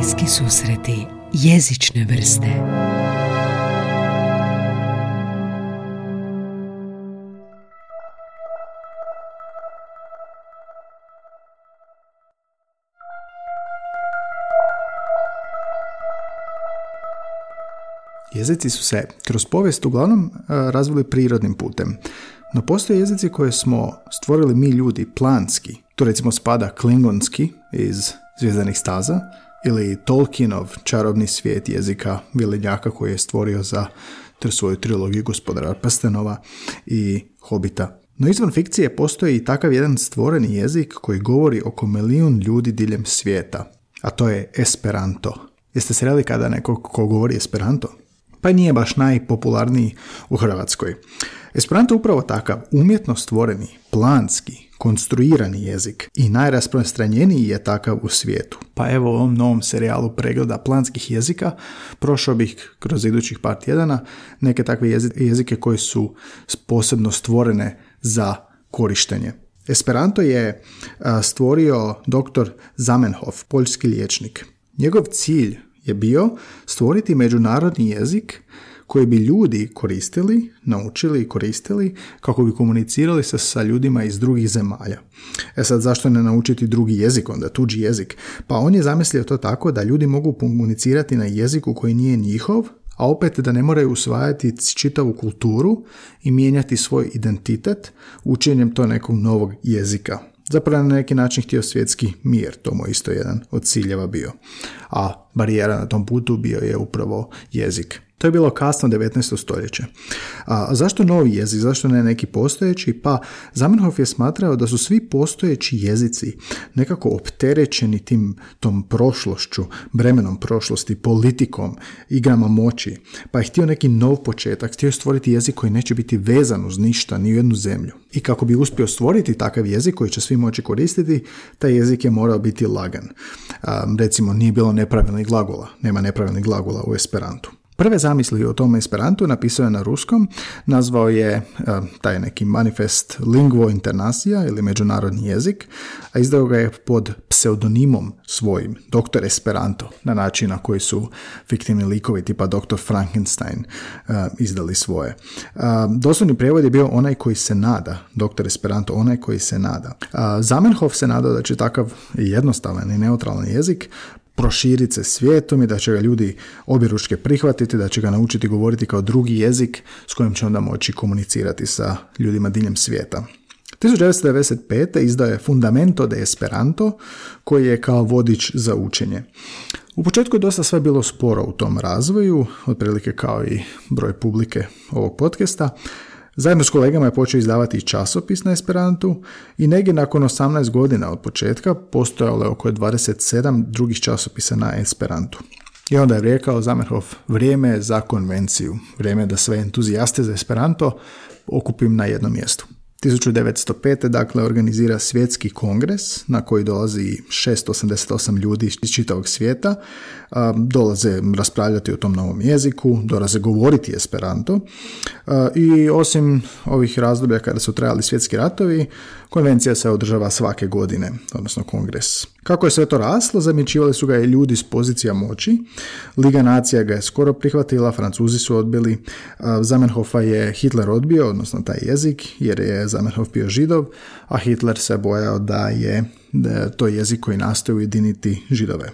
Bliski susreti jezične vrste Jezici su se kroz povijest uglavnom e, razvili prirodnim putem. No postoje jezici koje smo stvorili mi ljudi planski. Tu recimo spada klingonski iz Zvijezdanih staza ili Tolkienov čarobni svijet jezika Vilenjaka koji je stvorio za svoju trilogiju gospodara prstenova i hobita. No izvan fikcije postoji i takav jedan stvoreni jezik koji govori oko milijun ljudi diljem svijeta, a to je Esperanto. Jeste se reli kada neko ko govori Esperanto? Pa nije baš najpopularniji u Hrvatskoj. Esperanto je upravo takav umjetno stvoreni, planski, konstruirani jezik i najrasprostranjeniji je takav u svijetu. Pa evo u ovom novom serijalu pregleda planskih jezika prošao bih kroz idućih par tjedana neke takve jezike koje su posebno stvorene za korištenje. Esperanto je stvorio dr. Zamenhof, poljski liječnik. Njegov cilj je bio stvoriti međunarodni jezik koji bi ljudi koristili, naučili i koristili kako bi komunicirali se sa ljudima iz drugih zemalja. E sad, zašto ne naučiti drugi jezik, onda tuđi jezik? Pa on je zamislio to tako da ljudi mogu komunicirati na jeziku koji nije njihov, a opet da ne moraju usvajati čitavu kulturu i mijenjati svoj identitet učenjem to nekog novog jezika. Zapravo na neki način htio svjetski mir, to mu isto jedan od ciljeva bio. A barijera na tom putu bio je upravo jezik. To je bilo kasno 19. stoljeće. A zašto novi jezik? Zašto ne neki postojeći? Pa Zamenhof je smatrao da su svi postojeći jezici nekako opterećeni tim tom prošlošću, bremenom prošlosti, politikom, igrama moći. Pa je htio neki nov početak, htio je stvoriti jezik koji neće biti vezan uz ništa, ni u jednu zemlju. I kako bi uspio stvoriti takav jezik koji će svi moći koristiti, taj jezik je morao biti lagan. recimo, nije bilo nepravilnih glagola, nema nepravilnih glagola u Esperantu. Prve zamisli o tom Esperantu napisao je na ruskom, nazvao je e, taj neki manifest Lingvo Internacija ili međunarodni jezik, a izdao ga je pod pseudonimom svojim, doktor Esperanto, na način na koji su fiktivni likovi tipa doktor Frankenstein e, izdali svoje. Uh, doslovni prijevod je bio onaj koji se nada, doktor Esperanto, onaj koji se nada. Zamenhof se nadao da će takav jednostavan i neutralan jezik proširiti se svijetom i da će ga ljudi objeručke prihvatiti, da će ga naučiti govoriti kao drugi jezik s kojim će onda moći komunicirati sa ljudima diljem svijeta. 1995. izdao je Fundamento de Esperanto, koji je kao vodič za učenje. U početku je dosta sve bilo sporo u tom razvoju, otprilike kao i broj publike ovog podcasta, Zajedno s kolegama je počeo izdavati časopis na Esperantu i negdje nakon 18 godina od početka postojalo je oko 27 drugih časopisa na Esperantu. I onda je rekao Zamenhof, vrijeme za konvenciju, vrijeme da sve entuzijaste za Esperanto okupim na jednom mjestu. 1905. dakle organizira svjetski kongres na koji dolazi 688 ljudi iz čitavog svijeta, dolaze raspravljati o tom novom jeziku, dolaze govoriti esperanto i osim ovih razdoblja kada su trajali svjetski ratovi, konvencija se održava svake godine, odnosno kongres. Kako je sve to raslo, zamjećivali su ga i ljudi s pozicija moći. Liga nacija ga je skoro prihvatila, Francuzi su odbili. Zamenhofa je Hitler odbio, odnosno taj jezik, jer je Zamenhof bio židov, a Hitler se bojao da je to jezik koji nastoji ujediniti židove.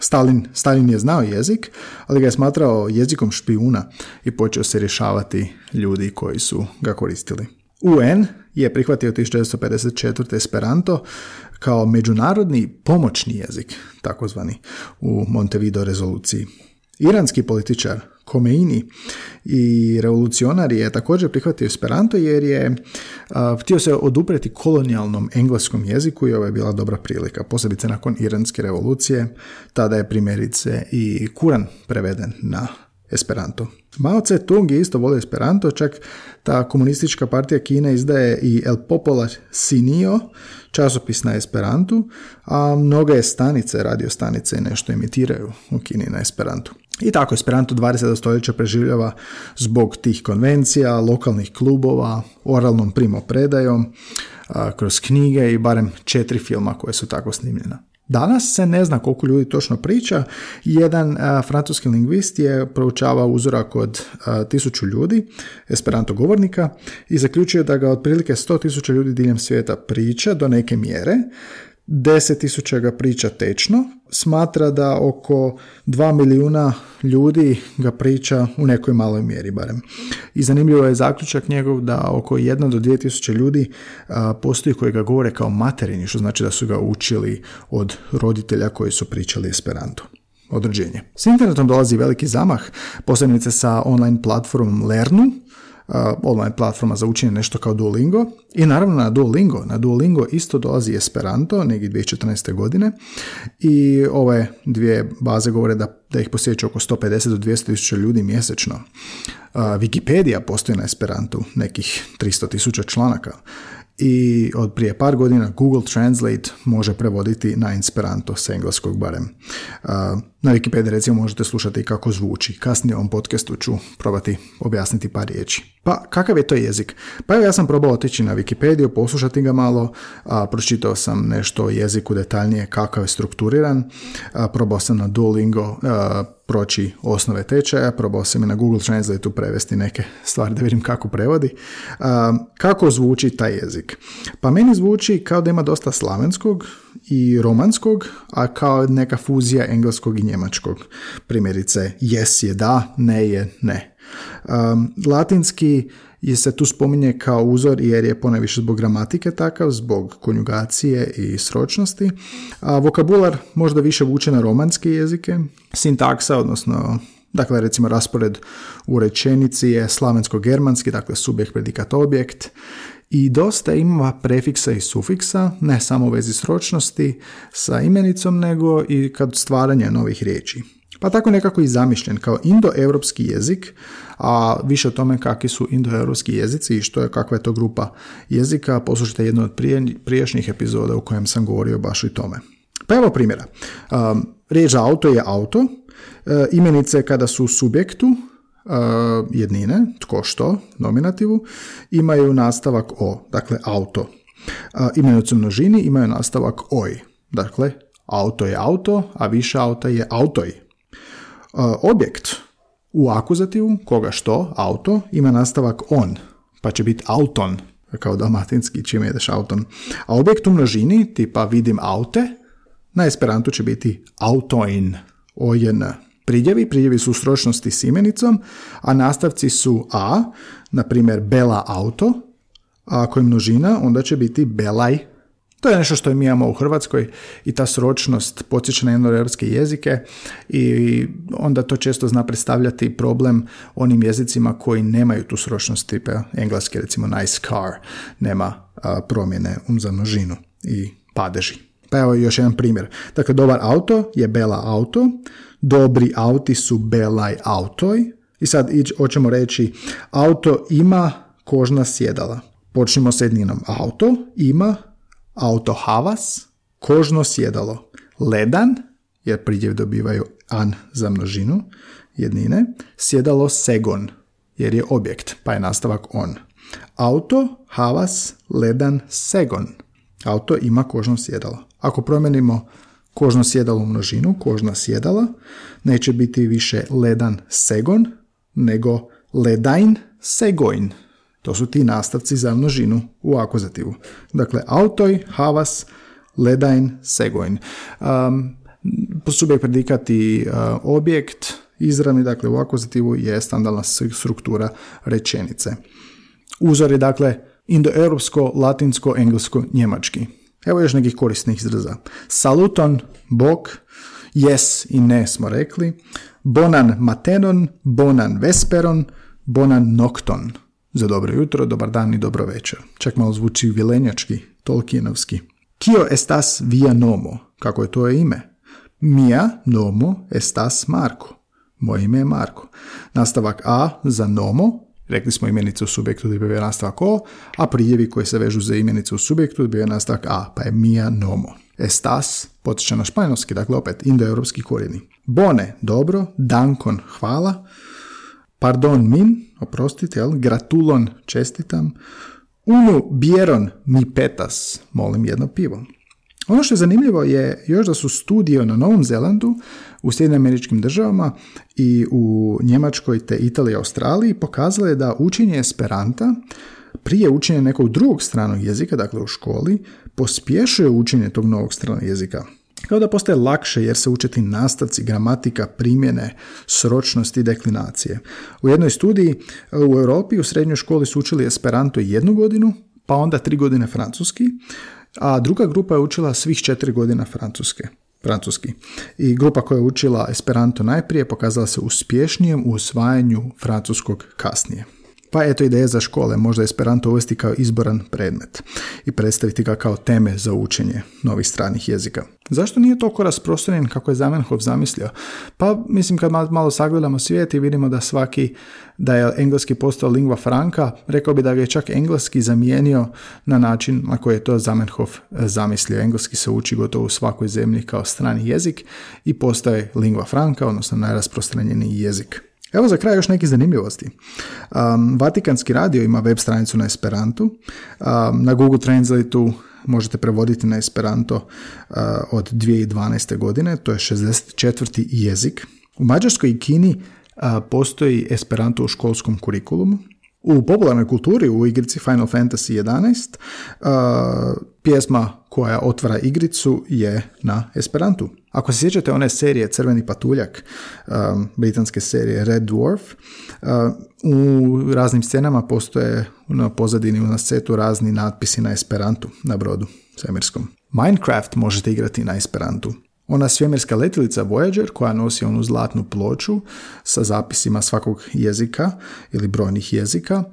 Stalin, Stalin je znao jezik, ali ga je smatrao jezikom špijuna i počeo se rješavati ljudi koji su ga koristili. UN je prihvatio 1954. Esperanto kao međunarodni pomoćni jezik, takozvani, u Montevideo rezoluciji. Iranski političar Komeini i revolucionar je također prihvatio Esperanto jer je htio se odupreti kolonijalnom engleskom jeziku i ovo je bila dobra prilika, posebice nakon Iranske revolucije, tada je primjerice i Kuran preveden na Esperanto. Mao Tse Tung je isto volio Esperanto, čak ta komunistička partija Kine izdaje i El Popola Sinio, časopis na Esperantu, a mnoge stanice, radio stanice nešto imitiraju u Kini na Esperantu. I tako Esperanto 20. stoljeća preživljava zbog tih konvencija, lokalnih klubova, oralnom primopredajom, kroz knjige i barem četiri filma koje su tako snimljena. Danas se ne zna koliko ljudi točno priča. Jedan francuski lingvist je proučavao uzorak od tisuću ljudi, esperanto govornika, i zaključio da ga otprilike 100.000 ljudi diljem svijeta priča do neke mjere. 10.000 ga priča tečno, smatra da oko 2 milijuna ljudi ga priča u nekoj maloj mjeri barem. I zanimljivo je zaključak njegov da oko 1 do 2000 ljudi postoji koji ga govore kao materini, što znači da su ga učili od roditelja koji su pričali esperanto određenje. S internetom dolazi veliki zamah, posebnice sa online platformom Lernu, online platforma za učenje nešto kao Duolingo i naravno na Duolingo. Na Duolingo isto dolazi Esperanto, negdje 2014. godine i ove dvije baze govore da, da ih posjeća oko 150 do 200 tisuća ljudi mjesečno. Wikipedia postoji na Esperantu, nekih 300 tisuća članaka i od prije par godina Google Translate može prevoditi na Esperanto s engleskog barem. Na Wikipedia recimo možete slušati kako zvuči. Kasnije u ovom podcastu ću probati objasniti par riječi. Pa kakav je to jezik? Pa evo ja sam probao otići na Wikipediju, poslušati ga malo, a, pročitao sam nešto o jeziku detaljnije kakav je strukturiran, a, probao sam na Duolingo a, proći osnove tečaja, probao sam i na Google Translate prevesti neke stvari da vidim kako prevodi. Kako zvuči taj jezik? Pa meni zvuči kao da ima dosta slavenskog i romanskog, a kao neka fuzija engleskog i njemačkog. Primjerice, yes je da, ne je ne. latinski je se tu spominje kao uzor jer je ponajviše zbog gramatike takav, zbog konjugacije i sročnosti, a vokabular možda više vuče na romanske jezike, sintaksa, odnosno Dakle, recimo raspored u rečenici je slavensko-germanski, dakle subjekt, predikat, objekt. I dosta ima prefiksa i sufiksa, ne samo u vezi sročnosti sa imenicom, nego i kad stvaranja novih riječi. Pa tako nekako i zamišljen kao indoeuropski jezik, a više o tome kakvi su indoeuropski jezici i što je, kakva je to grupa jezika, poslušajte jednu od prije, priješnjih epizoda u kojem sam govorio baš i tome. Pa evo primjera. Um, riječ auto je auto, e, imenice kada su subjektu, e, jednine, tko što, nominativu, imaju nastavak o, dakle auto. Uh, imenice u množini imaju nastavak oj, dakle auto je auto, a više auta je autoj. Objekt u akuzativu, koga što, auto, ima nastavak on, pa će biti auton, kao dalmatinski, čime jedeš auton. A objekt u množini, tipa vidim aute, na esperantu će biti autoin, ojen. Pridjevi, pridjevi su u sročnosti s imenicom, a nastavci su a, na primjer bela auto, a ako je množina, onda će biti belaj to je nešto što mi imamo u Hrvatskoj i ta sročnost podsjeća na jednoeuropske jezike i onda to često zna predstavljati problem onim jezicima koji nemaju tu sročnost tipa engleski recimo nice car nema promjene um za množinu i padeži. Pa evo još jedan primjer. Dakle, dobar auto je bela auto, dobri auti su belaj autoj i sad hoćemo reći auto ima kožna sjedala. Počnimo s jedninom. Auto ima auto havas, kožno sjedalo, ledan, jer pridjev dobivaju an za množinu, jednine, sjedalo segon, jer je objekt, pa je nastavak on. Auto, havas, ledan, segon. Auto ima kožno sjedalo. Ako promijenimo kožno sjedalo u množinu, kožna sjedala, neće biti više ledan segon, nego ledajn segojn. To su ti nastavci za množinu u akuzativu. Dakle, autoj, havas, ledajn, segojn. Um, subjekt predikat i uh, objekt, izravni, dakle u akuzativu je standardna struktura rečenice. Uzor je dakle indoeuropsko, latinsko, englesko, njemački. Evo još nekih korisnih izraza. Saluton, bok, yes i ne smo rekli. Bonan matenon, bonan vesperon, bonan nocton za dobro jutro, dobar dan i dobro večer. Čak malo zvuči vilenjački, tolkienovski. Kio estas via nomo? Kako je to ime? Mia nomo estas Marko. Moje ime je Marko. Nastavak A za nomo, rekli smo imenicu u subjektu da bi nastavak O, a priljevi koji se vežu za imenicu u subjektu bi nastavak A, pa je mia nomo. Estas, potiče na španjolski, dakle opet indoeuropski korijeni. Bone, dobro, dankon, hvala, pardon min, oprostite, jel? gratulon, čestitam, unu bjeron mi petas, molim jedno pivo. Ono što je zanimljivo je još da su studije na Novom Zelandu, u Sjedinim američkim državama i u Njemačkoj te Italiji i Australiji pokazale da učenje Esperanta prije učenja nekog drugog stranog jezika, dakle u školi, pospješuje učenje tog novog stranog jezika. Kao da postaje lakše jer se učeti nastavci, gramatika, primjene, sročnosti i deklinacije. U jednoj studiji u Europi u srednjoj školi su učili Esperanto jednu godinu, pa onda tri godine francuski, a druga grupa je učila svih četiri godina francuske. Francuski. I grupa koja je učila Esperanto najprije pokazala se uspješnijem u usvajanju francuskog kasnije. Pa eto ideje za škole, možda Esperanto uvesti kao izboran predmet i predstaviti ga kao teme za učenje novih stranih jezika. Zašto nije toliko rasprostranjen kako je Zamenhof zamislio? Pa mislim kad malo sagledamo svijet i vidimo da svaki, da je engleski postao lingva franca, rekao bi da ga je čak engleski zamijenio na način na koji je to Zamenhof e, zamislio. Engleski se uči gotovo u svakoj zemlji kao strani jezik i postaje lingva franca, odnosno najrasprostranjeniji jezik. Evo za kraj još neke zanimljivosti. Um, Vatikanski radio ima web stranicu na Esperantu. Um, na Google Translate-u možete prevoditi na Esperanto uh, od 2012. godine, to je 64. jezik. U Mađarskoj i Kini uh, postoji Esperanto u školskom kurikulumu. U popularnoj kulturi u igrici Final Fantasy 11 uh, pjesma koja otvara igricu je na Esperantu. Ako se sjećate one serije Crveni patuljak, britanske serije Red Dwarf, uh, u raznim scenama postoje na pozadini na setu razni natpisi na Esperantu na brodu svemirskom. Minecraft možete igrati na Esperantu. Ona svemirska letilica Voyager koja nosi onu zlatnu ploču sa zapisima svakog jezika ili brojnih jezika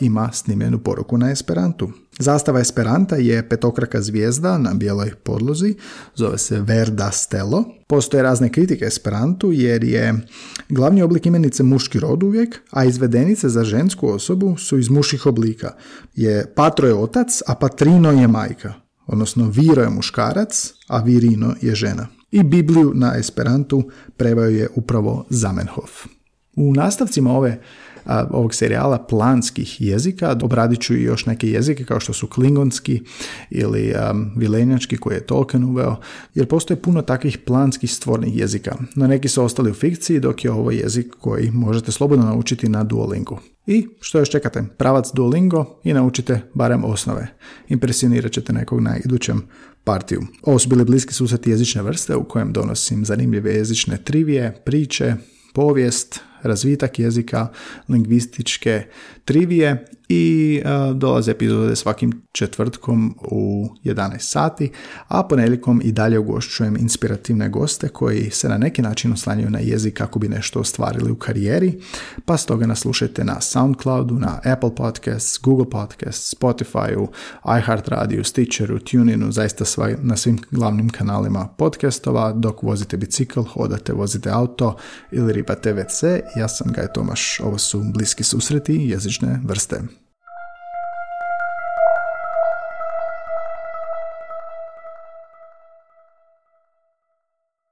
ima snimljenu poruku na Esperantu. Zastava Esperanta je petokraka zvijezda na bijeloj podlozi, zove se Verda Stelo. Postoje razne kritike Esperantu jer je glavni oblik imenice muški rod uvijek, a izvedenice za žensku osobu su iz muških oblika. Je patro je otac, a patrino je majka odnosno Viro je muškarac, a Virino je žena. I Bibliju na Esperantu preveo je upravo Zamenhof. U nastavcima ove ovog serijala planskih jezika. Obradit ću i još neke jezike kao što su klingonski ili um, vilenjački koji je Tolkien uveo, jer postoje puno takvih planskih stvornih jezika. No neki su ostali u fikciji dok je ovo jezik koji možete slobodno naučiti na Duolingu. I što još čekate? Pravac Duolingo i naučite barem osnove. Impresionirat ćete nekog na idućem partiju. Ovo su bili bliski susreti jezične vrste u kojem donosim zanimljive jezične trivije, priče, povijest, razvitak jezika, lingvističke trivije i uh, dolaze epizode svakim četvrtkom u 11 sati, a ponedjeljkom i dalje ugošćujem inspirativne goste koji se na neki način oslanjaju na jezik kako bi nešto ostvarili u karijeri, pa stoga nas slušajte na Soundcloudu, na Apple Podcasts, Google Podcasts, Spotifyu, iHeartRadio, Stitcheru, TuneInu, zaista sva, na svim glavnim kanalima podcastova, dok vozite bicikl, hodate, vozite auto ili ribate WC. Ja sam Gaj Tomaš, ovo su bliski susreti jezične vrste.